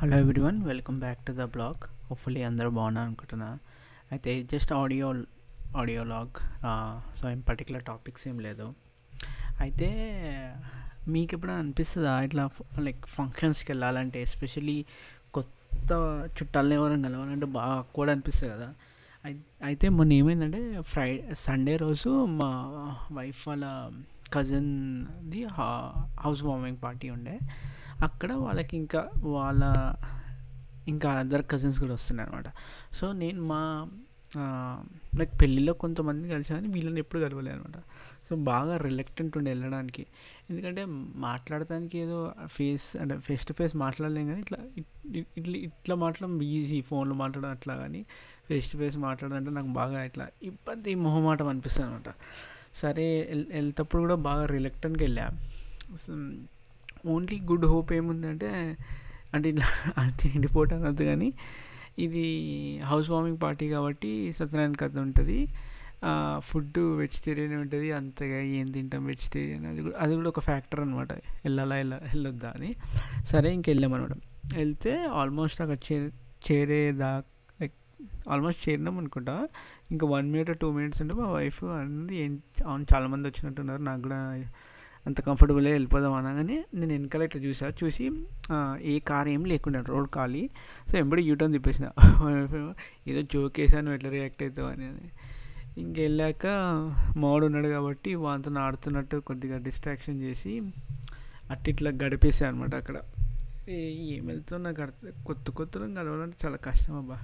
Hello everyone welcome back to the blog hopefully అందరూ బాగున్నారు అనుకుంటున్నా. అయితే just audio audio log so ఏం పర్టికులర్ టాపిక్స్ ఏం లేదు. అయితే మీకు ఎప్పుడైనా అనిపిస్తుందా ఇట్లా లైక్ ఫంక్షన్స్కి వెళ్ళాలంటే ఎస్పెషలీ కొత్త చుట్టాలని ఎవరైనా కలవాలంటే బాగా కూడా అనిపిస్తుంది కదా. అయితే మొన్న ఏమైందంటే ఫ్రై సండే రోజు మా వైఫ్ వాళ్ళ కజిన్ది హౌస్ వార్మింగ్ పార్టీ ఉండే. అక్కడ వాళ్ళకి ఇంకా వాళ్ళ ఇంకా అదర్ కజిన్స్ కూడా వస్తున్నాయి అనమాట సో నేను మా లైక్ పెళ్ళిలో కొంతమంది కలిసి కానీ వీళ్ళని ఎప్పుడు కలవలేదు అనమాట సో బాగా రిలక్టెంట్ ఉండే వెళ్ళడానికి. ఎందుకంటే మాట్లాడటానికి ఏదో ఫేస్ అంటే ఫేస్ టు ఫేస్ మాట్లాడలేం కానీ ఇట్లా ఇట్లా ఇట్లా మాట్లాడడం ఈజీ ఫోన్లో మాట్లాడడం అట్లా కానీ ఫేస్ టు ఫేస్ మాట్లాడడం అంటే నాకు బాగా ఇట్లా ఇబ్బంది మొహమాటం అనిపిస్తుంది అనమాట సరే వెళ్- వెళ్తేప్పుడు కూడా బాగా రిలెక్టెంట్గా వెళ్ళా. ఓన్లీ గుడ్ హోప్ ఏముందంటే అంటే ఇట్లా అది ఎండిపోవటం అనద్దు కానీ ఇది హౌస్ వార్మింగ్ పార్టీ కాబట్టి సత్యనారాయణ కథ ఉంటుంది. ఫుడ్ వెజిటేరియన్ ఉంటుంది. అంతగా ఏం తింటాం వెజిటేరియన్ అది కూడా అది కూడా ఒక ఫ్యాక్టర్ అనమాట వెళ్ళాలా వెళ్ళ వెళ్ళొద్దా అని. సరే ఇంక వెళ్ళామన్నమాట వెళ్తే ఆల్మోస్ట్ అక్కడ చే చేరేదా లైక్ ఆల్మోస్ట్ చేరినాం అనుకుంటా. ఇంకా వన్ మినిట్ టూ మినిట్స్ అంటే మా వైఫ్ అన్నది ఏం చాలామంది వచ్చినట్టున్నారు. నాకు కూడా అంత కంఫర్టబుల్గా వెళ్ళిపోదాం అనగానే నేను వెనకాల ఇట్లా చూసా. చూసి ఏ కార్ ఏం లేకుండా రోడ్ ఖాళీ. సో ఎంబడి యూటర్న్ తిప్పేసిన. ఏదో జోక్ వేసాను ఎట్లా రియాక్ట్ అవుతావు అని. ఇంకెళ్ళాక మావాడు ఉన్నాడు కాబట్టి వాంతో ఆడుతున్నట్టు కొద్దిగా డిస్ట్రాక్షన్ చేసి అట్టిట్లా గడిపేసా అనమాట అక్కడ. ఏం వెళ్తున్నా నాకు అర్థం కొత్త కొత్త గడవాలంటే చాలా కష్టం అబ్బా.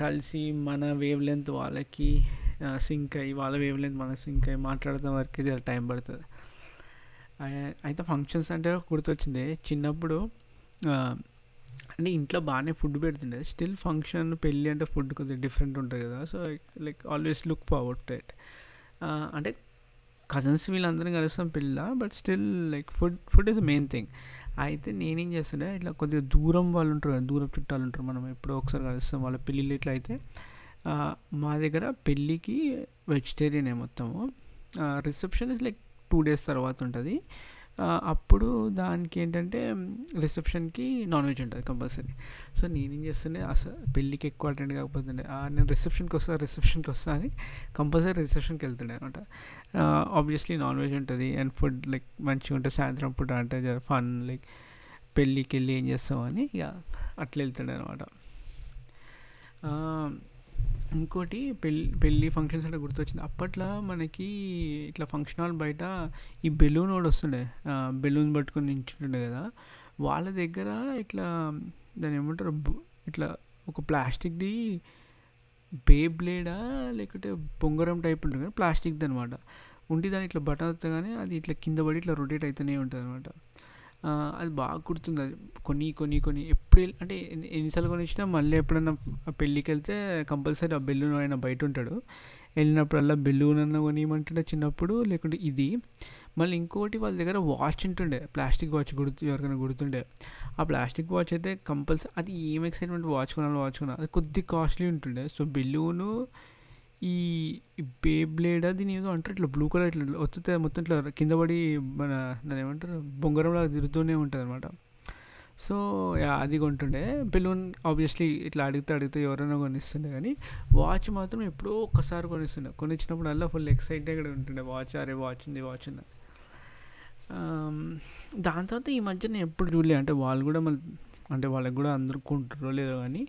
కలిసి మన వేవ్ లెంత్ వాళ్ళకి సింక్ అయ్యి వాళ్ళ వేవ్ లెంత్ మన సింక్ అయ్యి మాట్లాడతాం వరకు టైం పడుతుంది. అయితే ఫంక్షన్స్ అంటే గుర్తొచ్చింది. చిన్నప్పుడు అంటే ఇంట్లో బాగానే ఫుడ్ పెడుతుండే. స్టిల్ ఫంక్షన్ పెళ్ళి అంటే ఫుడ్ కొద్దిగా డిఫరెంట్ ఉంటుంది కదా. So like always look forward to it అంటే కజిన్స్ వీళ్ళందరం కలుస్తాం పిల్ల but still like food food is main thing అయితే నేనేం చేస్తుండే ఇట్లా కొద్దిగా దూరం వాళ్ళు ఉంటారు కదా దూరం చుట్టాలు ఉంటారు మనం ఎప్పుడో ఒకసారి కలుస్తాం. వాళ్ళ పెళ్ళిళ్ళు ఇట్లా అయితే మా దగ్గర పెళ్ళికి వెజిటేరియనే మొత్తము. Reception is like two days తర్వాత ఉంటుంది. అప్పుడు దానికి ఏంటంటే రిసెప్షన్కి నాన్ వెజ్ ఉంటుంది కంపల్సరీ సో నేనేం చేస్తుండే అసలు పెళ్ళికి ఎక్కువ అటెండ్ కాకపోతుండే. నేను రిసెప్షన్కి వస్తా రిసెప్షన్కి వస్తా అని కంపల్సరీ రిసెప్షన్కి వెళ్తుండే అనమాట. ఆబ్వియస్లీ నాన్ వెజ్ ఉంటుంది. అండ్ ఫుడ్ లైక్ మంచిగా ఉంటుంది సాయంత్రం పూట అంటే ఫన్ లైక్ పెళ్ళికి వెళ్ళి ఏం చేస్తామని ఇక అట్లా వెళ్తుండే అనమాట. ఇంకోటి పెళ్ళి పెళ్ళి ఫంక్షన్స్ అంటే గుర్తొచ్చింది. అప్పట్లో మనకి ఇట్లా ఫంక్షన్ హాల్ బయట ఈ బెలూన్ కూడా వస్తుండే. బెలూన్ పట్టుకొని నించుంటుండే కదా. వాళ్ళ దగ్గర ఇట్లా దాని ఏమంటారు? ఇట్లా ఒక ప్లాస్టిక్ది బే బ్లేడా లేకుంటే బొంగరం టైప్ ఉంటుంది కానీ ప్లాస్టిక్ది అనమాట ఉండి దాని ఇట్లా బటన్ వస్తగానే అది ఇట్లా కింద పడి ఇట్లా రొటేట్ అవుతూనే ఉంటుంది అనమాట అది బాగా గుర్తుంది అది. కొన్ని కొన్ని కొన్ని ఎప్పుడు అంటే ఎన్ని- ఎన్నిసార్లు కొనిచ్చినా మళ్ళీ ఎప్పుడన్నా ఆ పెళ్ళికి వెళ్తే కంపల్సరీ ఆ బెలూన్ ఆయన బయట ఉంటాడు. వెళ్ళినప్పుడల్లా బెలూన్ అన్న కొనియమంటుండే చిన్నప్పుడు లేకుంటే ఇది. మళ్ళీ ఇంకోటి వాళ్ళ దగ్గర వాచ్ ఉంటుండే ప్లాస్టిక్ వాచ్ గుర్తు ఎవరికైనా గుర్తుండే ఆ ప్లాస్టిక్ వాచ్ అయితే కంపల్సరీ అది ఏం ఎక్సైట్మెంట్ వాచ్ కొనాలి వాచ్ కొనాలి అది కొద్ది కాస్ట్లీ ఉంటుండే. సో బెలూను ఈ బే బ్లేడ్ దీని ఏదో అంటారు ఇట్లా బ్లూ కలర్ ఇట్లా వచ్చితే మొత్తం ఇట్లా కింద పడి మన దాని ఏమంటారు బొంగరంలాగా తిరుగుతూనే ఉంటుంది అనమాట సో అది కొంటుండే. బెలూన్ ఆబ్వియస్లీ ఇట్లా అడిగితే అడిగితే ఎవరైనా కొనిస్తుండే కానీ వాచ్ మాత్రం ఎప్పుడో ఒక్కసారి కొనిస్తుండే. కొనిచ్చినప్పుడు అలా ఫుల్ ఎక్సైటెడ్ ఉంటుండే. వాచ్ అరే వాచ్ ఉంది వాచ్ ఉంది. దాని తర్వాత ఈ మధ్య నేను ఎప్పుడు చూడలే. అంటే వాళ్ళు కూడా మళ్ళీ అంటే వాళ్ళకి కూడా అందరు కొంటారో లేదో కానీ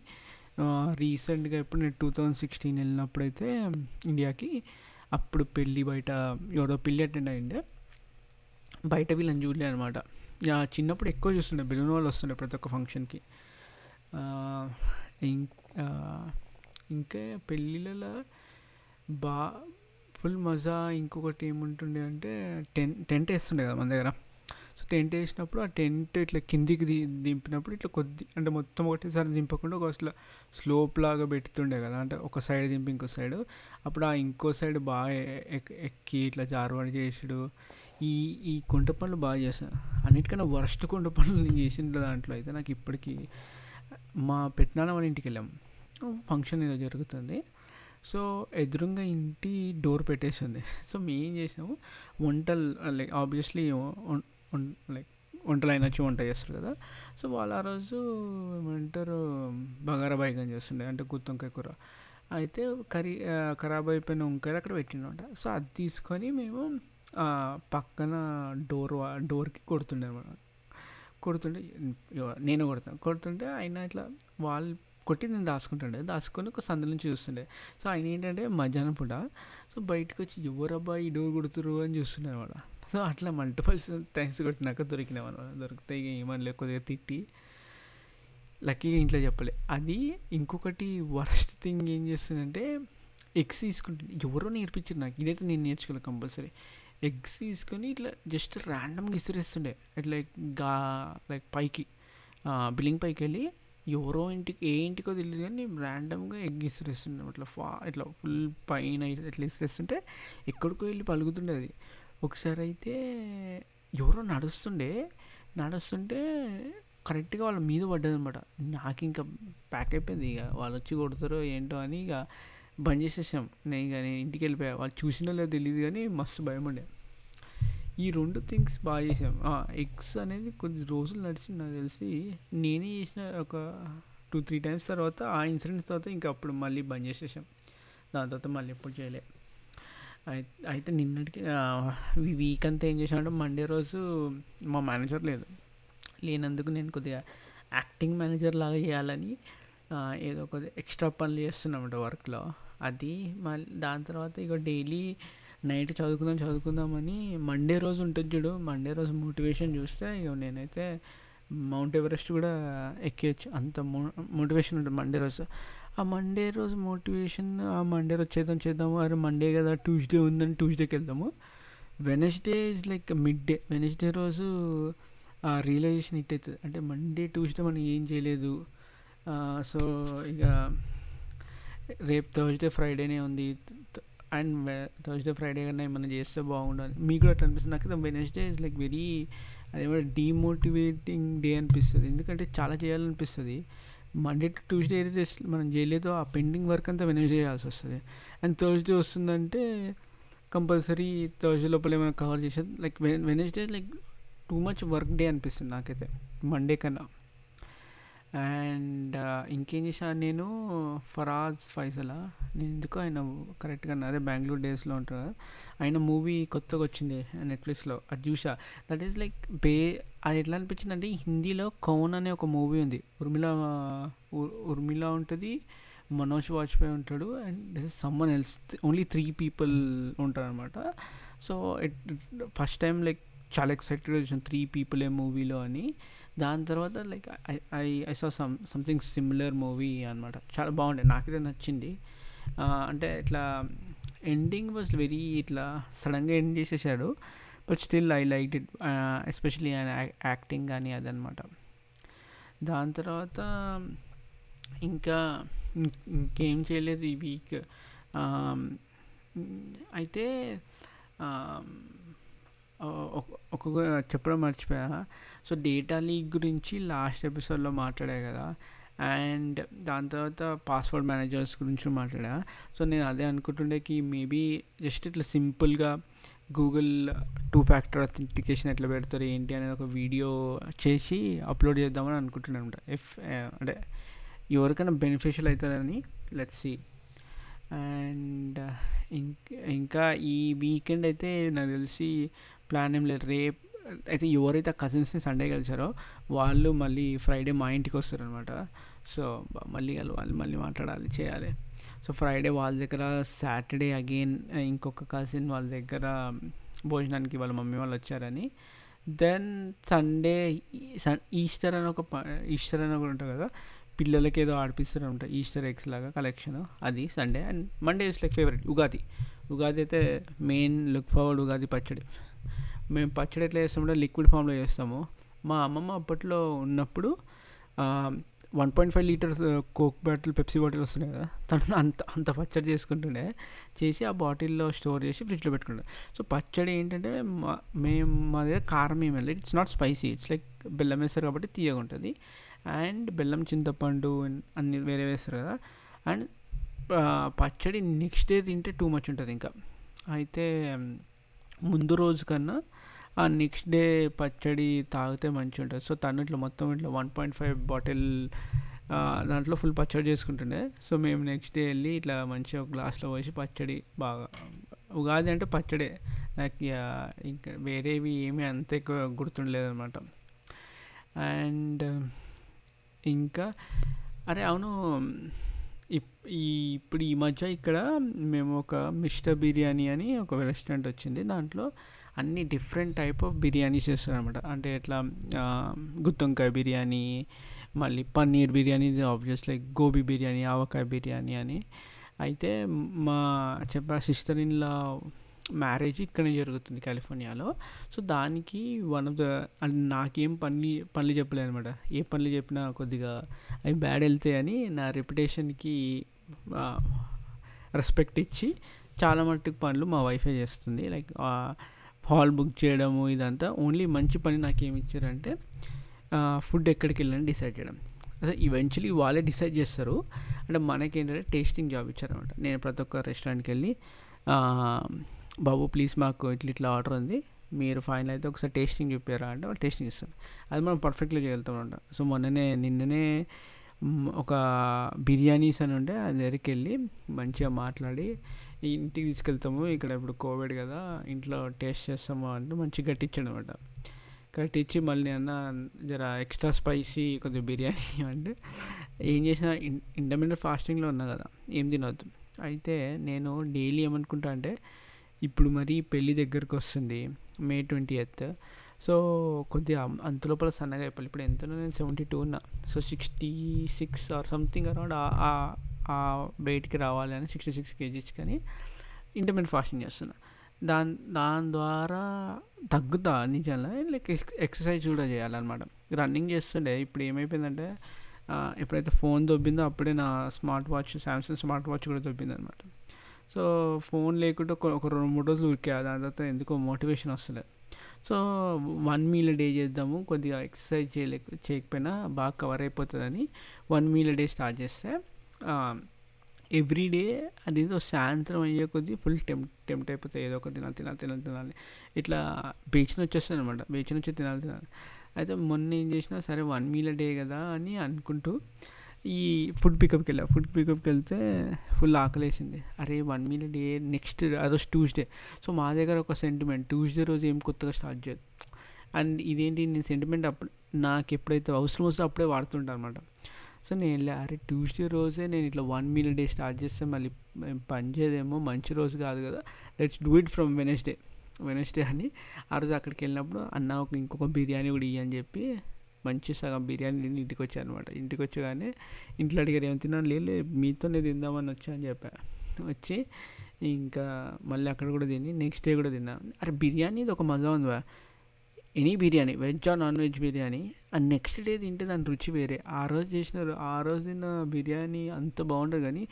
రీసెంట్గా ఎప్పుడు నేను టూ థౌజండ్ సిక్స్టీన్ వెళ్ళినప్పుడైతే ఇండియాకి అప్పుడు పెళ్ళి బయట ఎవరో పెళ్ళి అటెండ్ అయ్యిండే. బయట వీళ్ళని చూడలే అనమాట చిన్నప్పుడు ఎక్కువ చూస్తుండే బెలూన్ వాళ్ళు వస్తుండే ప్రతి ఒక్క ఫంక్షన్కి. ఇంకా ఇంకా పెళ్ళిళ్ళలో బా ఫుల్ మజా. ఇంకొకటి ఏముంటుండే అంటే టెన్ టెంట్ వేస్తుండే కదా మన దగ్గర. సో టెంట్ వేసినప్పుడు ఆ టెంట్ ఇట్లా కిందికి ది దింపినప్పుడు ఇట్లా కొద్ది అంటే మొత్తం ఒకటేసారి దింపకుండా ఒక ఇట్లా స్లోప్ లాగా పెడుతుండే కదా. అంటే ఒక సైడ్ దింపి ఇంకో సైడ్. అప్పుడు ఆ ఇంకో సైడ్ బాగా ఎక్కి ఇట్లా జారువాడి చేసాడు. ఈ ఈ కుంట పనులు బాగా చేశాను అన్నిటికన్నా వరస్ట్ కుంట పనులు నేను చేసిన దాంట్లో అయితే నాకు ఇప్పటికీ మా పెద్దనాన్న వాళ్ళ ఇంటికి వెళ్ళాం. ఫంక్షన్ ఏదో జరుగుతుంది. సో ఎదురుగా ఇంటి డోర్ పెట్టేసింది. సో మేము ఏం చేసాము వంటలు లైక్ ఆబ్వియస్లీ లైక్ వంటలు అయినా వచ్చి వంట చేస్తారు కదా. సో వాళ్ళు ఆ రోజు ఏమంటారు బగారా బైగన్ చేస్తుండే అంటే గుత్తొంకాయ కూర. అయితే కర్రీ ఖరాబ్ అయిపోయిన వంకాయలు అక్కడ పెట్టినమాట సో అది తీసుకొని మేము పక్కన డోర్ డోర్కి కొడుతుండే అనమాట కొడుతుంటే నేను కొడతాను కొడుతుంటే ఆయన ఇట్లా వాళ్ళు కొట్టి నేను దాచుకుంటుండే. దాచుకొని ఒక సందు నుంచి చూస్తుండే. సో ఆయన ఏంటంటే మధ్యాహ్నం పూట సో బయటకు వచ్చి ఎవరబ్బా ఈ డోర్ కొడుతురు అని చూస్తుండే అనమాట సో అట్లా మల్టిపల్స్ టైమ్స్ కొట్టినాక దొరికినాం అనమాట దొరికితే ఏమని లేకపోతే తిట్టి లక్కీగా ఇంట్లో చెప్పలే. అది ఇంకొకటి వరస్ట్ థింగ్ ఏం చేస్తుందంటే ఎగ్స్ తీసుకుంటుంది ఎవరో నేర్పించారు నాకు. ఇదైతే నేను నేర్చుకోలేదు కంపల్సరీ ఎగ్స్ తీసుకొని ఇట్లా జస్ట్ ర్యాండమ్గా ఇసిరేస్తుండే. ఇట్లా గా లైక్ పైకి బిల్లింగ్ పైకి వెళ్ళి ఎవరో ఇంటికి ఏ ఇంటికో తెలియదు కానీ ర్యాండమ్గా ఎగ్ ఇసిరేస్తుండే. అట్లా ఫా ఇట్లా ఫుల్ పైన ఇట్లా ఇసిరేస్తుంటే ఎక్కడికో వెళ్ళి పలుకుతుండే అది. ఒకసారి అయితే ఎవరో నడుస్తుండే నడుస్తుంటే కరెక్ట్గా వాళ్ళ మీద పడ్డది అనమాట నాకు ఇంకా ప్యాక్ అయిపోయింది. ఇక వాళ్ళు వచ్చి కొడతారో ఏంటో అని ఇక బంద్ చేసేసాం. నేను ఇక నేను ఇంటికి వెళ్ళిపోయా వాళ్ళు చూసినా లేదో తెలియదు కానీ మస్తు భయం ఉండే. ఈ రెండు థింగ్స్ బాగా చేసాం. ఎగ్స్ అనేది కొద్ది రోజులు నడిచింది నాకు తెలిసి. నేనే చేసిన ఒక టూ త్రీ టైమ్స్ తర్వాత ఆ ఇన్సిడెంట్ తర్వాత ఇంకా అప్పుడు మళ్ళీ బంద్ చేసేసాం. దాని తర్వాత మళ్ళీ ఎప్పుడు చేయలే. అయితే నిన్నటికి వీక్ అంతా ఏం చేసామంటే మండే రోజు మా మేనేజర్ లేదు. లేనందుకు నేను కొద్దిగా యాక్టింగ్ మేనేజర్ లాగా చేయాలని ఏదో కొద్దిగా ఎక్స్ట్రా పనులు చేస్తున్నామంట వర్క్లో అది మళ్ళీ దాని తర్వాత ఇక డైలీ నైట్ చదువుకుందాం చదువుకుందామని మండే రోజు ఉంటుంది చూడు. మండే రోజు మోటివేషన్ చూస్తే ఇక నేనైతే మౌంట్ ఎవరెస్ట్ కూడా ఎక్కేయచ్చు. అంత మో మోటివేషన్ ఉంటుంది మండే రోజు. ఆ మండే రోజు మోటివేషన్ ఆ మండే రోజు చేద్దాం చేద్దాము. అరే మండే కదా ట్యూస్డే ఉందని ట్యూస్డేకి వెళ్దాము. Wednesday is like mid day Wednesday రోజు ఆ రియలైజేషన్ హిట్ అవుతుంది. అంటే మండే ట్యూస్డే మనం ఏం చేయలేదు. సో ఇక రేపు థర్స్డే ఫ్రైడేనే ఉంది. అండ్ థర్స్డే ఫ్రైడే కన్నా ఏమైనా చేస్తే బాగుండాలి మీకు కూడా అట్లా అనిపిస్తుంది. నాకు వెనస్డే ఇస్ లైక్ వెరీ అదేమో డీమోటివేటింగ్ డే అనిపిస్తుంది. ఎందుకంటే చాలా చేయాలనిపిస్తుంది. మండే టు ట్యూస్డే ఏదైతే మనం చేయలేదో. ఆ పెండింగ్ వర్క్ అంతా వెనస్డే చేయాల్సి వస్తుంది. అండ్ థర్స్డే వస్తుందంటే కంపల్సరీ థర్స్డే లోపల ఏమైనా కవర్ చేసేది? Like Wednesday like too much work day అనిపిస్తుంది నాకైతే. మండే కన్నా. అండ్ ఇంకేం చేశాను నేను? ఫరాజ్ ఫైజలా? నేను ఎందుకు ఆయన కరెక్ట్గా అదే బెంగళూరు డేస్లో ఉంటారు ఆయన మూవీ కొత్తగా వచ్చింది నెట్ఫ్లిక్స్లో అది చూసా దట్ ఈస్ లైక్ బే అది ఎట్లా అనిపించింది అంటే హిందీలో కౌన్ అనే ఒక మూవీ ఉంది. ఉర్మిళ ఉర్మిళ ఉంటుంది మనోజ్ వాజ్పేయి ఉంటాడు and this is someone else. Only three people ఉంటారు అనమాట so it first time like చాలా ఎక్సైటెడ్ వచ్చాను త్రీ పీపుల్ ఏ మూవీలో అని. దాని తర్వాత like I I I saw some something similar movie అనమాట చాలా బాగుండే నాకైతే నచ్చింది. అంటే ఇట్లా ఎండింగ్ వాజ్ వెరీ ఇట్లా సడన్గా ఎండ్ చేసేసాడు. But still I like it especially ఆయన యాక్టింగ్ కానీ అదనమాట దాని తర్వాత ఇంకా ఇంకేం చేయలేదు ఈ వీక్ అయితే ఒక్కొక్క చెప్పడం మర్చిపోయా. సో డేటా లీక్ గురించి లాస్ట్ ఎపిసోడ్లో మాట్లాడా కదా? అండ్ దాని తర్వాత పాస్వర్డ్ మేనేజర్స్ గురించి మాట్లాడా. సో నేను అదే అనుకుంటుండేకి మేబీ జస్ట్ ఇట్లా సింపుల్గా గూగుల్ టూ ఫ్యాక్టర్ అథెంటికేషన్ ఎట్లా పెడతారు ఏంటి అనేది ఒక వీడియో చేసి అప్లోడ్ చేద్దామని అనుకుంటున్నాను అనమాట అంటే ఎవరికైనా బెనిఫిషియల్ అవుతుందని లెట్స్ సి. అండ్ ఇంకా ఈ వీకెండ్ అయితే నాకు తెలిసి ప్లాన్ ఏం లేదు. రేపు అయితే ఎవరైతే కజిన్స్ని సండే కలిసారో వాళ్ళు మళ్ళీ ఫ్రైడే మా ఇంటికి వస్తారు అనమాట సో మళ్ళీ వాళ్ళు మళ్ళీ మాట్లాడాలి చేయాలి. సో ఫ్రైడే వాళ్ళ దగ్గర సాటర్డే అగైన్ ఇంకొక కజిన్ వాళ్ళ దగ్గర భోజనానికి వాళ్ళ మమ్మీ వాళ్ళు వచ్చారని. దెన్ సండే ఈస్టర్ అని ఒక ఈస్టర్ అని ఒకటి ఉంటుంది కదా పిల్లలకి ఏదో ఆడిపిస్తారు అనమాట ఈస్టర్ ఎగ్స్ లాగా కలెక్షన్. అది Sunday and Monday is like favourite. Ugadi. Ugadi అయితే మెయిన్ లుక్ ఫార్వర్డ్ ఉగాది పచ్చడి. మేము పచ్చడి ఎట్లా చేస్తామంటే లిక్విడ్ ఫామ్లో చేస్తాము. మా అమ్మమ్మ అప్పట్లో ఉన్నప్పుడు one point five litres Coke bottle Pepsi bottle వస్తున్నాయి కదా తను అంత అంత పచ్చడి చేసుకుంటుండే. చేసి ఆ బాటిల్లో స్టోర్ చేసి ఫ్రిడ్జ్లో పెట్టుకుంటాం సో పచ్చడి ఏంటంటే మా మేము మా దగ్గర కారం ఏమి వెళ్ళి it's not spicy it's like బెల్లం వేస్తారు కాబట్టి తీయగా ఉంటుంది. అండ్ బెల్లం చింతపండు అన్ని వేరే వేస్తారు కదా. అండ్ పచ్చడి నెక్స్ట్ డే తింటే టూ మచ్ ఉంటుంది ఇంకా. అయితే ముందు రోజు కన్నా ఆ నెక్స్ట్ డే పచ్చడి తాగితే మంచిగా ఉంటుంది సో తను ఇట్లా మొత్తం ఇట్లా వన్ పాయింట్ ఫైవ్ బాటిల్ దాంట్లో ఫుల్ పచ్చడి చేసుకుంటుండే. సో మేము నెక్స్ట్ డే వెళ్ళి ఇట్లా మంచిగా ఒక గ్లాస్లో పోసి పచ్చడి బాగా ఉగాది అంటే పచ్చడే. నాకు ఇక ఇంకా వేరేవి ఏమీ అంత ఎక్కువ గుర్తుండలేదు అనమాట అండ్ ఇంకా అరే అవును ఇప్- ఈ ఇప్పుడు ఈ మధ్య ఇక్కడ మేము ఒక మిస్టర్ బిర్యానీ అని ఒక రెస్టారెంట్ వచ్చింది. దాంట్లో అన్ని డిఫరెంట్ టైప్ ఆఫ్ బిర్యానీస్ చేస్తారనమాట అంటే ఎట్లా గుత్తొంకాయ బిర్యానీ మళ్ళీ పన్నీర్ బిర్యానీ ఆబ్వియస్లీ గోబీ బిర్యానీ ఆవకాయ బిర్యానీ అని. అయితే మా చెప్పా సిస్టర్ ఇన్లా మ్యారేజ్ ఇక్కడనే జరుగుతుంది కాలిఫోర్నియాలో. సో దానికి వన్ ఆఫ్ ద నాకేం పని పనులు చెప్పలేదు అనమాట ఏ పనులు చెప్పినా కొద్దిగా అవి బ్యాడ్ వెళ్తాయి అని నా రెప్యుటేషన్కి రెస్పెక్ట్ ఇచ్చి చాలా మట్టుకు పనులు మా వైఫే చేస్తుంది. లైక్ హాల్ బుక్ చేయడము ఇదంతా. ఓన్లీ మంచి పని నాకు ఏమి ఇచ్చారంటే ఫుడ్ ఎక్కడికి వెళ్ళని డిసైడ్ చేయడం. అదే ఈవెన్చువలీ వాళ్ళే డిసైడ్ చేస్తారు. అంటే మనకేంటంటే టేస్టింగ్ జాబ్ ఇచ్చారనమాట. నేను ప్రతి ఒక్క రెస్టారెంట్కి వెళ్ళి బాబు ప్లీజ్ మాకు ఇట్లా ఇట్లా ఆర్డర్ ఉంది. మీరు ఫైనల్ అయితే ఒకసారి టేస్టింగ్ చెప్పారా అంటే వాళ్ళు టేస్టింగ్ ఇస్తారు అది మనం పర్ఫెక్ట్గా చేయగలుగుతాం అనమాట సో మొన్ననే నిన్ననే ఒక బిర్యానీస్ అని ఉంటే అది దగ్గరికి వెళ్ళి మంచిగా మాట్లాడి ఇంటికి తీసుకెళ్తాము. ఇక్కడ ఇప్పుడు కోవిడ్ కదా ఇంట్లో టేస్ట్ చేస్తాము అంటే మంచిగా గట్టించాడు అనమాట కట్టించి మళ్ళీ అన్న జర ఎక్స్ట్రా స్పైసీ కొద్దిగా బిర్యానీ అంటే ఏం చేసినా ఇంటర్మీడియట్ ఫాస్టింగ్లో ఉన్నా కదా ఏం తినవద్దు అయితే నేను డైలీ ఏమనుకుంటా అంటే ఇప్పుడు మరి పెళ్ళి దగ్గరకు వస్తుంది మే ట్వంటీ ఎయిత్ సో కొద్దిగా అంత లోపల సన్నగా అయిపోయి ఇప్పుడు ఎంతనో నేను సెవెంటీ టూ ఉన్నా. So sixty six or something around ఆ వెయిట్కి రావాలి అని సిక్స్టీ సిక్స్ కేజీస్ కానీ ఇంటర్మీడియట్ ఫాస్టింగ్ చేస్తున్నా. దాని దాని ద్వారా తగ్గుతా నిజంగా లైక్ ఎక్సర్సైజ్ కూడా చేయాలన్నమాట. రన్నింగ్ చేస్తుండే ఇప్పుడు ఏమైపోయిందంటే ఎప్పుడైతే ఫోన్ దొబ్బిందో అప్పుడే నా smart watch Samsung smart watch కూడా దొబ్బింది అనమాట సో ఫోన్ లేకుంటే ఒక ఒక రెండు మూడు రోజులు ఉరికే దాని తర్వాత ఎందుకో మోటివేషన్ వస్తలేదు సో వన్ మీల్ డే చేద్దాము కొద్దిగా ఎక్సర్సైజ్ చేయలేక చేయకపోయినా బాగా కవర్ అయిపోతుందని వన్ మీల్ డే స్టార్ట్ చేస్తే ఎవ్రీ డే అదేదో సాయంత్రం అయ్యే కొద్దీ ఫుల్ టెంప్ టెంప్ట్ అయిపోతాయి ఏదో ఒకటి తినాలి తినాలి తినాలి తినాలి. ఇట్లా బీచ్ని వచ్చేస్తాను అనమాట బీచ్ని వచ్చి తినాలి తినాలి. అయితే మొన్న ఏం చేసినా సరే వన్ మీల్ డే కదా అని అనుకుంటూ ఈ ఫుడ్ పికప్కి వెళ్ళా. ఫుడ్ పికప్కి వెళ్తే ఫుల్ ఆకలేసింది. అరే వన్ మీల్ డే నెక్స్ట్ అదొచ్చి ట్యూస్డే సో మా దగ్గర ఒక సెంటిమెంట్ ట్యూస్డే రోజు ఏం కొత్తగా స్టార్ట్ చేయదు. అండ్ ఇదేంటి నేను సెంటిమెంట్ అప్పుడు నాకు ఎప్పుడైతే అవసరం వస్తే అప్పుడే వాడుతుంటాను అనమాట సో నేను అరే ట్యూస్డే రోజే నేను ఇట్లా వన్ మీల్ డే స్టార్ట్ చేస్తే మళ్ళీ పని చేయదేమో మంచి రోజు కాదు కదా. Let's do it from Wednesday. Wednesday అని ఆ రోజు అక్కడికి వెళ్ళినప్పుడు అన్న ఒక ఇంకొక బిర్యానీ కూడా ఇవ్వని చెప్పి మంచి సగం బిర్యానీ తిని ఇంటికి వచ్చాను అనమాట ఇంటికి వచ్చగానే ఇంట్లో అడిగారు ఏం తిన్నాను లేదు మీతోనే తిందామని వచ్చా అని చెప్పా. వచ్చి ఇంకా మళ్ళీ అక్కడ కూడా తిని నెక్స్ట్ డే కూడా తిన్నా. అరే బిర్యానీ ఇది ఒక మజా ఉంది ఎనీ బిర్యానీ వెజ్ ఆ non veg biryani and next day తింటే దాని రుచి వేరే. ఆ రోజు చేసిన ఆ రోజు తిన్న బిర్యానీ అంత బాగుంటుంది కానీ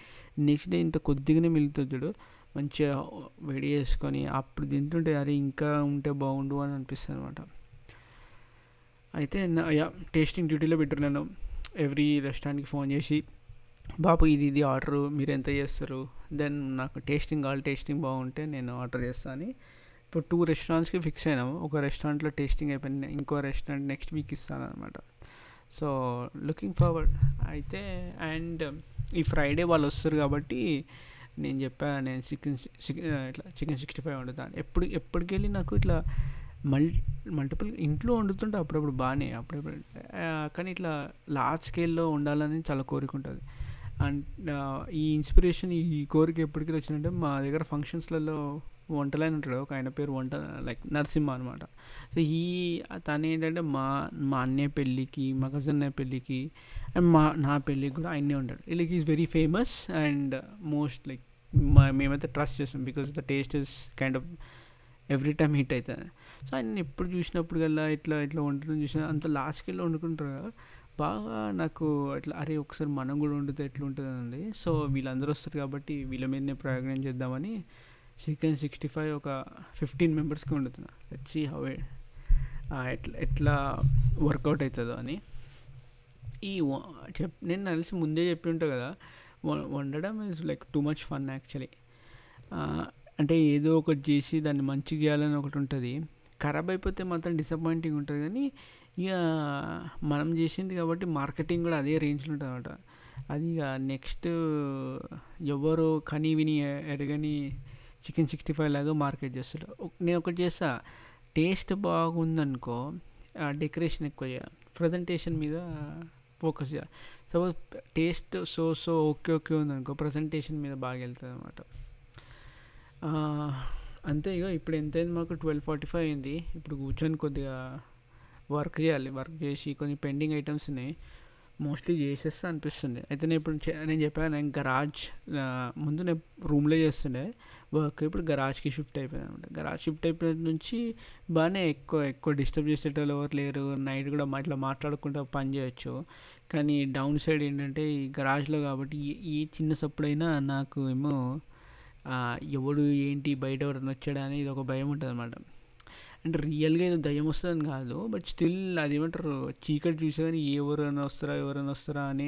నెక్స్ట్ డే ఇంత కొద్దిగానే మిగులుతుంది చూడు. మంచిగా వేడి చేసుకొని అప్పుడు తింటుంటే అరే ఇంకా ఉంటే బాగుండు అని అనిపిస్తుంది అనమాట అయితే నా యా టేస్టింగ్ డ్యూటీలో పెట్టారు నేను ఎవ్రీ రెస్టారెంట్కి ఫోన్ చేసి బాబు ఇది ఇది ఆర్డరు మీరు ఎంత చేస్తారు? దెన్ నాకు టేస్టింగ్ కావాలి టేస్టింగ్ బాగుంటే నేను ఆర్డర్ చేస్తాను అని ఇప్పుడు టూ రెస్టారెంట్స్కి ఫిక్స్ అయినాము. ఒక రెస్టారెంట్లో టేస్టింగ్ అయిపోయింది. ఇంకో రెస్టారెంట్ నెక్స్ట్ వీక్ ఇస్తాను అనమాట సో లుకింగ్ ఫార్వర్డ్ అయితే అండ్ ఈ ఫ్రైడే వాళ్ళు వస్తారు కాబట్టి నేను చెప్పా నేను చికెన్ ఇట్లా చికెన్ సిక్స్టీ ఫైవ్ వండుతాను ఎప్పుడు ఎప్పటికెళ్ళి నాకు ఇట్లా మల్ మల్టిపుల్ ఇంట్లో వండుతుంటే అప్పుడప్పుడు బాగానే అప్పుడప్పుడు కానీ ఇట్లా లార్జ్ స్కేల్లో ఉండాలని చాలా కోరిక ఉంటుంది. అండ్ ఈ ఇన్స్పిరేషన్ ఈ కోరిక ఎప్పటికీ వచ్చిందంటే మా దగ్గర ఫంక్షన్స్లలో వంటలైన ఉంటాడు ఒక ఆయన పేరు వంట లైక్ నరసింహ అనమాట సో ఈ తను ఏంటంటే మా మా అన్నయ్య పెళ్ళికి మా కజిన్ అన్నయ్య పెళ్ళికి అండ్ మా నా పెళ్ళికి కూడా ఆయనే ఉంటాడు. Like is very famous and most like మా మేమైతే ట్రస్ట్ చేస్తాం because the taste is kind of every time hit అవుతుంది సో ఆయన ఎప్పుడు చూసినప్పుడు కల్లా ఇట్లా ఇట్లా వండడం చూసిన అంత లాస్ట్కి వెళ్ళి వండుకుంటారు కదా. బాగా నాకు అట్లా అరే ఒకసారి మనం కూడా వండితే ఎట్లా ఉంటుంది అండి సో వీళ్ళందరూ వస్తారు కాబట్టి వీళ్ళ మీదనే ప్రయోగం చేద్దామని చికెన్ సిక్స్టీ ఫైవ్ ఒక ఫిఫ్టీన్ మెంబర్స్కి వండుతున్నా వచ్చి హౌ ఎట్లా ఎట్లా వర్కౌట్ అవుతుందో అని. ఈ వ- చెప్ నేను కలిసి ముందే చెప్పి ఉంటా కదా వండడం is like too much fun actually అంటే ఏదో ఒకటి చేసి దాన్ని మంచిగా చేయాలని ఒకటి ఉంటుంది. ఖరాబ్ అయిపోతే మాత్రం డిసప్పాయింటింగ్ ఉంటుంది కానీ ఇక మనం చేసింది కాబట్టి మార్కెటింగ్ కూడా అదే రేంజ్లో ఉంటుంది అనమాట అది ఇక నెక్స్ట్ ఎవరు కని విని ఎరగని చికెన్ సిక్స్టీ ఫైవ్ లాగా మార్కెట్ చేస్తాడు. నేను ఒకటి చేస్తా. టేస్ట్ బాగుందనుకో డెకరేషన్ ఎక్కువ చేయాలి ప్రజెంటేషన్ మీద ఫోకస్ చేయాలి suppose taste so so okay okay ఉందనుకో ప్రజెంటేషన్ మీద బాగా వెళ్తుంది అనమాట అంతే ఇక ఇప్పుడు ఎంతైంది మాకు? ట్వెల్వ్ ఫార్టీ ఫైవ్ అయింది. ఇప్పుడు కూర్చొని కొద్దిగా వర్క్ చేయాలి. వర్క్ చేసి కొన్ని పెండింగ్ ఐటమ్స్ ఉన్నాయి. మోస్ట్లీ చేసేస్తా అనిపిస్తుంది. అయితే నేను ఇప్పుడు నేను చెప్పాను నేను గరాజ్ ముందు నేను రూమ్లో చేస్తుండే. వర్క్ ఇప్పుడు గరాజ్కి షిఫ్ట్ అయిపోయాను అనమాట గరాజ్ షిఫ్ట్ అయిపోయిన నుంచి బాగానే ఎక్కువ ఎక్కువ డిస్టర్బ్ చేసేటోళ్ళు ఎవరు లేరు. నైట్ కూడా ఇట్లా మాట్లాడుకుంటూ పని చేయొచ్చు. కానీ డౌన్ సైడ్ ఏంటంటే ఈ గరాజ్లో కాబట్టి ఏ చిన్న సప్పుడైనా నాకు ఏమో ఎవడు ఏంటి బయట ఎవరైనా వచ్చాడా ఇది ఒక భయం ఉంటుంది అనమాట అంటే రియల్గా ఏదో దయ్యం వస్తుందని కాదు. బట్ స్టిల్ అది ఏమంటారు చీకటి చూసే కానీ ఎవరైనా వస్తారా ఎవరైనా వస్తారా అనే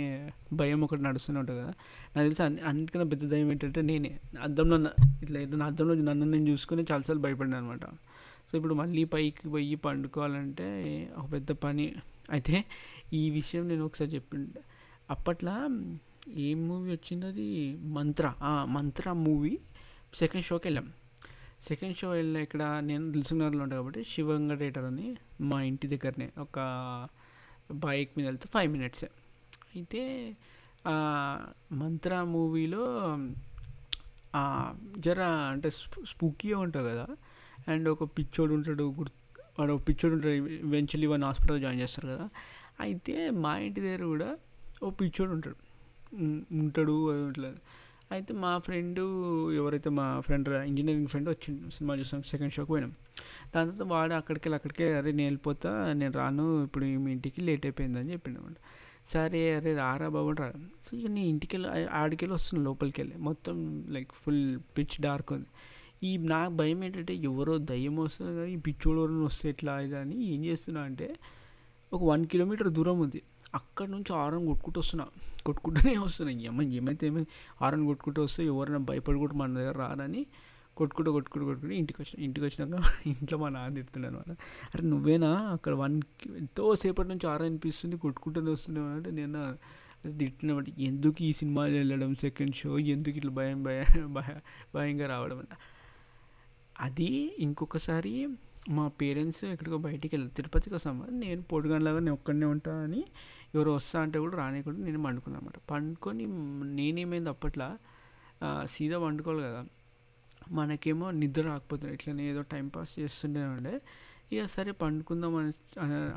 భయం ఒకటి నడుస్తూనే ఉంటుంది కదా. నాకు తెలిసి అన్నిటికన్నా పెద్ద దయ్యం ఏంటంటే నేనే. అద్దంలో ఇట్లా ఏదైనా అద్దంలో నన్ను నేను చూసుకొని చాలాసార్లు భయపడినా అనమాట సో ఇప్పుడు మళ్ళీ పైకి పోయి పండుకోవాలంటే ఒక పెద్ద పని. అయితే ఈ విషయం నేను ఒకసారి చెప్పిండే అప్పట్లో ఏ మూవీ వచ్చింది అది? మంత్ర. మంత్ర మూవీ సెకండ్ షోకి వెళ్ళాం సెకండ్ షో వెళ్ళిన ఇక్కడ నేను దిల్సునగర్లో ఉంటాను కాబట్టి శివంగ థియేటర్ అని మా ఇంటి దగ్గరనే ఒక బైక్ మీద వెళ్తే ఫైవ్ మినిట్సే. అయితే మంత్ర మూవీలో జర అంటే స్పూకీగా ఉంటుంది కదా అండ్ ఒక పిచ్చోడు ఉంటాడు గుర్తు వాడు ఒక పిచ్చోడు ఉంటాడు వెంచులీ వన్ హాస్పిటల్ జాయిన్ చేస్తారు కదా. అయితే మా ఇంటి దగ్గర కూడా ఓ పిచ్చోడు ఉంటాడు. ఉంటాడు ఇట్లా అయితే మా ఫ్రెండు ఎవరైతే మా ఫ్రెండ్ ఇంజనీరింగ్ ఫ్రెండ్ వచ్చిండు సినిమా చూసాం సెకండ్ షోకి పోయినాం. దాని తర్వాత వాడు అక్కడికి వెళ్ళి అక్కడికే అరే నేను వెళ్ళిపోతా నేను రాను ఇప్పుడు మీ ఇంటికి లేట్ అయిపోయిందని చెప్పిండు సరే అరే రారా బాబు రా సో ఇక నేను ఇంటికి వెళ్ళి ఆడికెళ్ళి వస్తున్నాను లోపలికి వెళ్ళి. మొత్తం లైక్ ఫుల్ పిచ్ డార్క్ ఉంది. ఈ నాకు భయం ఏంటంటే ఎవరో దయ్యం వస్తుంది కదా ఈ పిచ్చోడు ఎవరైనా వస్తే ఎట్లా ఇది అని ఏం చేస్తున్నా అంటే ఒక వన్ కిలోమీటర్ దూరం ఉంది. అక్కడ నుంచి హారన్ కొట్టుకుంటూ వస్తున్నా. కొట్టుకుంటూనే వస్తున్నాయి ఏమో ఏమైతే ఏమై హారన్ కొట్టుకుంటూ వస్తే ఎవరైనా భయపడి కూడా మన దగ్గర రారని కొట్టుకుంటూ కొట్టుకుంటూ కొట్టుకుంటూ ఇంటికి వచ్చిన ఇంటికి వచ్చినాక ఇంట్లో మా నాన్న తిడుతున్నాను అనమాట అరే నువ్వేనా? అక్కడ వన్ ఎంతో సేపటి నుంచి ఆరం అనిపిస్తుంది కొట్టుకుంటూనే వస్తున్నావు అంటే నేను తిట్టినమాట ఎందుకు ఈ సినిమాలు వెళ్ళడం? సెకండ్ షో ఎందుకు ఇట్లా భయం భయం భయ భయంగా రావడం? అన్న. అది ఇంకొకసారి మా పేరెంట్స్ ఎక్కడికో బయటికి వెళ్ళారు తిరుపతికి వస్తాము నేను పొడుగనలాగా నేను ఒక్కడనే ఉంటా అని ఎవరు వస్తా అంటే కూడా రానికుండా నేను పండుకున్నాను అనమాట పండుకొని నేనేమైంది అప్పట్లో సీదా పండుకోవాలి కదా. మనకేమో నిద్ర రాకపోతుంది ఇట్లనే ఏదో టైంపాస్ చేస్తుండే ఉండే. ఇక సరే పండుకుందాం అని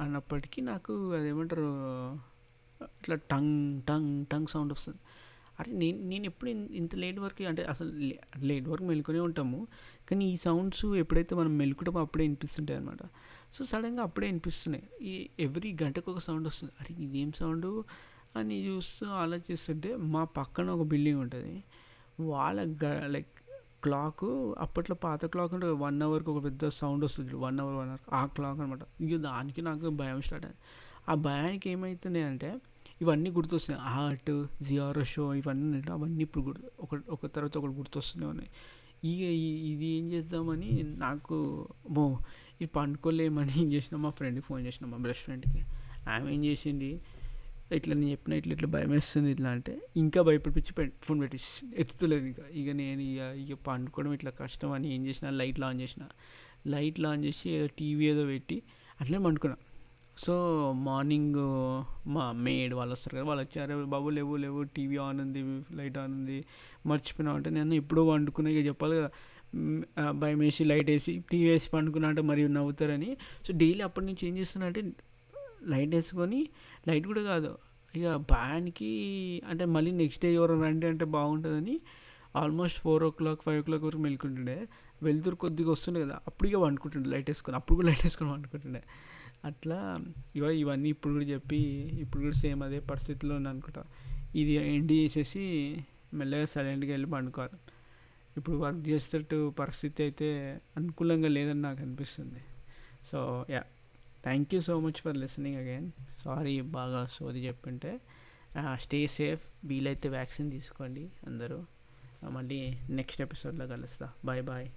అన్నప్పటికీ నాకు అదేమంటారు ఇట్లా టంగ్ టంగ్ టంగ్ సౌండ్ వస్తుంది. అరే నేను నేను ఎప్పుడు ఇంత లేట్ వరకు అంటే అసలు లేట్ వరకు మెలుకునే ఉంటాము. కానీ ఈ సౌండ్స్ ఎప్పుడైతే మనం మెలుకుంటామో అప్పుడే వినిపిస్తుంటాయి అనమాట సో సడన్గా అప్పుడే అనిపిస్తున్నాయి. ఈ ఎవ్రీ గంటకు ఒక సౌండ్ వస్తుంది. అరే ఇదేం సౌండ్? అని చూస్తూ ఆలోచిస్తుంటే మా పక్కన ఒక బిల్డింగ్ ఉంటుంది. వాళ్ళ గ లైక్ క్లాక్ అప్పట్లో పాత క్లాక్ అంటే వన్ అవర్కి ఒక పెద్ద సౌండ్ వస్తుంది one hour one hour. O'clock అనమాట ఇక దానికి నాకు భయం స్టార్ట్ అయింది. ఆ భయానికి ఏమవుతున్నాయి అంటే ఇవన్నీ గుర్తొస్తున్నాయి. ఆర్ట్ జిఆర్ఓ షో ఇవన్నీ అవన్నీ ఇప్పుడు గుర్తు ఒక ఒక తర్వాత ఒకటి గుర్తొస్తూనే ఉన్నాయి. ఇక ఇది ఏం చేద్దామని నాకు మో ఇది పండుకోలేమని ఏం చేసిన మా ఫ్రెండ్కి ఫోన్ చేసిన మా బెస్ట్ ఫ్రెండ్కి ఆమె ఏం చేసింది ఇట్లా నేను చెప్పిన ఇట్లా ఇట్లా భయం వేస్తుంది ఇట్లా అంటే ఇంకా భయపడిపించి ఫోన్ పెట్టేసి ఎత్తుతలేదు ఇంకా. ఇక నేను ఇక ఇక పండుకోవడం ఇట్లా కష్టం అని ఏం చేసిన లైట్ ఆన్ చేసిన. లైట్ ఆన్ చేసి ఏదో టీవీ ఏదో పెట్టి అట్లే పండుకున్నా. సో మార్నింగ్ మా మేడ్ వాళ్ళు వస్తారు కదా వాళ్ళు వచ్చారు. బాబు లేవు లేవు టీవీ ఆన్ ఉంది లైట్ ఆన్ ఉంది మర్చిపోయినా అంటే నేను ఎప్పుడో వండుకున్నా ఇక చెప్పాలి కదా. భయం వేసి లైట్ వేసి టీవీ వేసి పండుకున్నా అంటే మరి నవ్వుతారని. సో డైలీ అప్పటి నుంచి ఏం చేస్తున్నా అంటే లైట్ వేసుకొని లైట్ కూడా కాదు. ఇక భయానికి అంటే మళ్ళీ నెక్స్ట్ డే ఎవరు రండి అంటే బాగుంటుందని almost four o'clock five o'clock వరకు మెలుకుంటుండే. వెళ్తురు కొద్దిగా వస్తుండే కదా అప్పుడు ఇక వండుకుంటుండే లైట్ వేసుకొని అప్పుడు కూడా లైట్ వేసుకొని వండుకుంటుండే అట్లా ఇవ ఇవన్నీ ఇప్పుడు కూడా చెప్పి ఇప్పుడు కూడా సేమ్ అదే పరిస్థితిలో ఉంది అనుకుంటా ఇది ఎండి చేసేసి మెల్లగా సైలెంట్గా వెళ్ళి పండుకోవాలి. ఇప్పుడు వర్క్ చేసేటట్టు పరిస్థితి అయితే అనుకూలంగా లేదని నాకు అనిపిస్తుంది. So yeah thank you so much for listening again sorry బాగా సోది చెప్పింటే. స్టే సేఫ్ వీలైతే వ్యాక్సిన్ తీసుకోండి అందరూ. మళ్ళీ నెక్స్ట్ ఎపిసోడ్లో కలుస్తా. Bye bye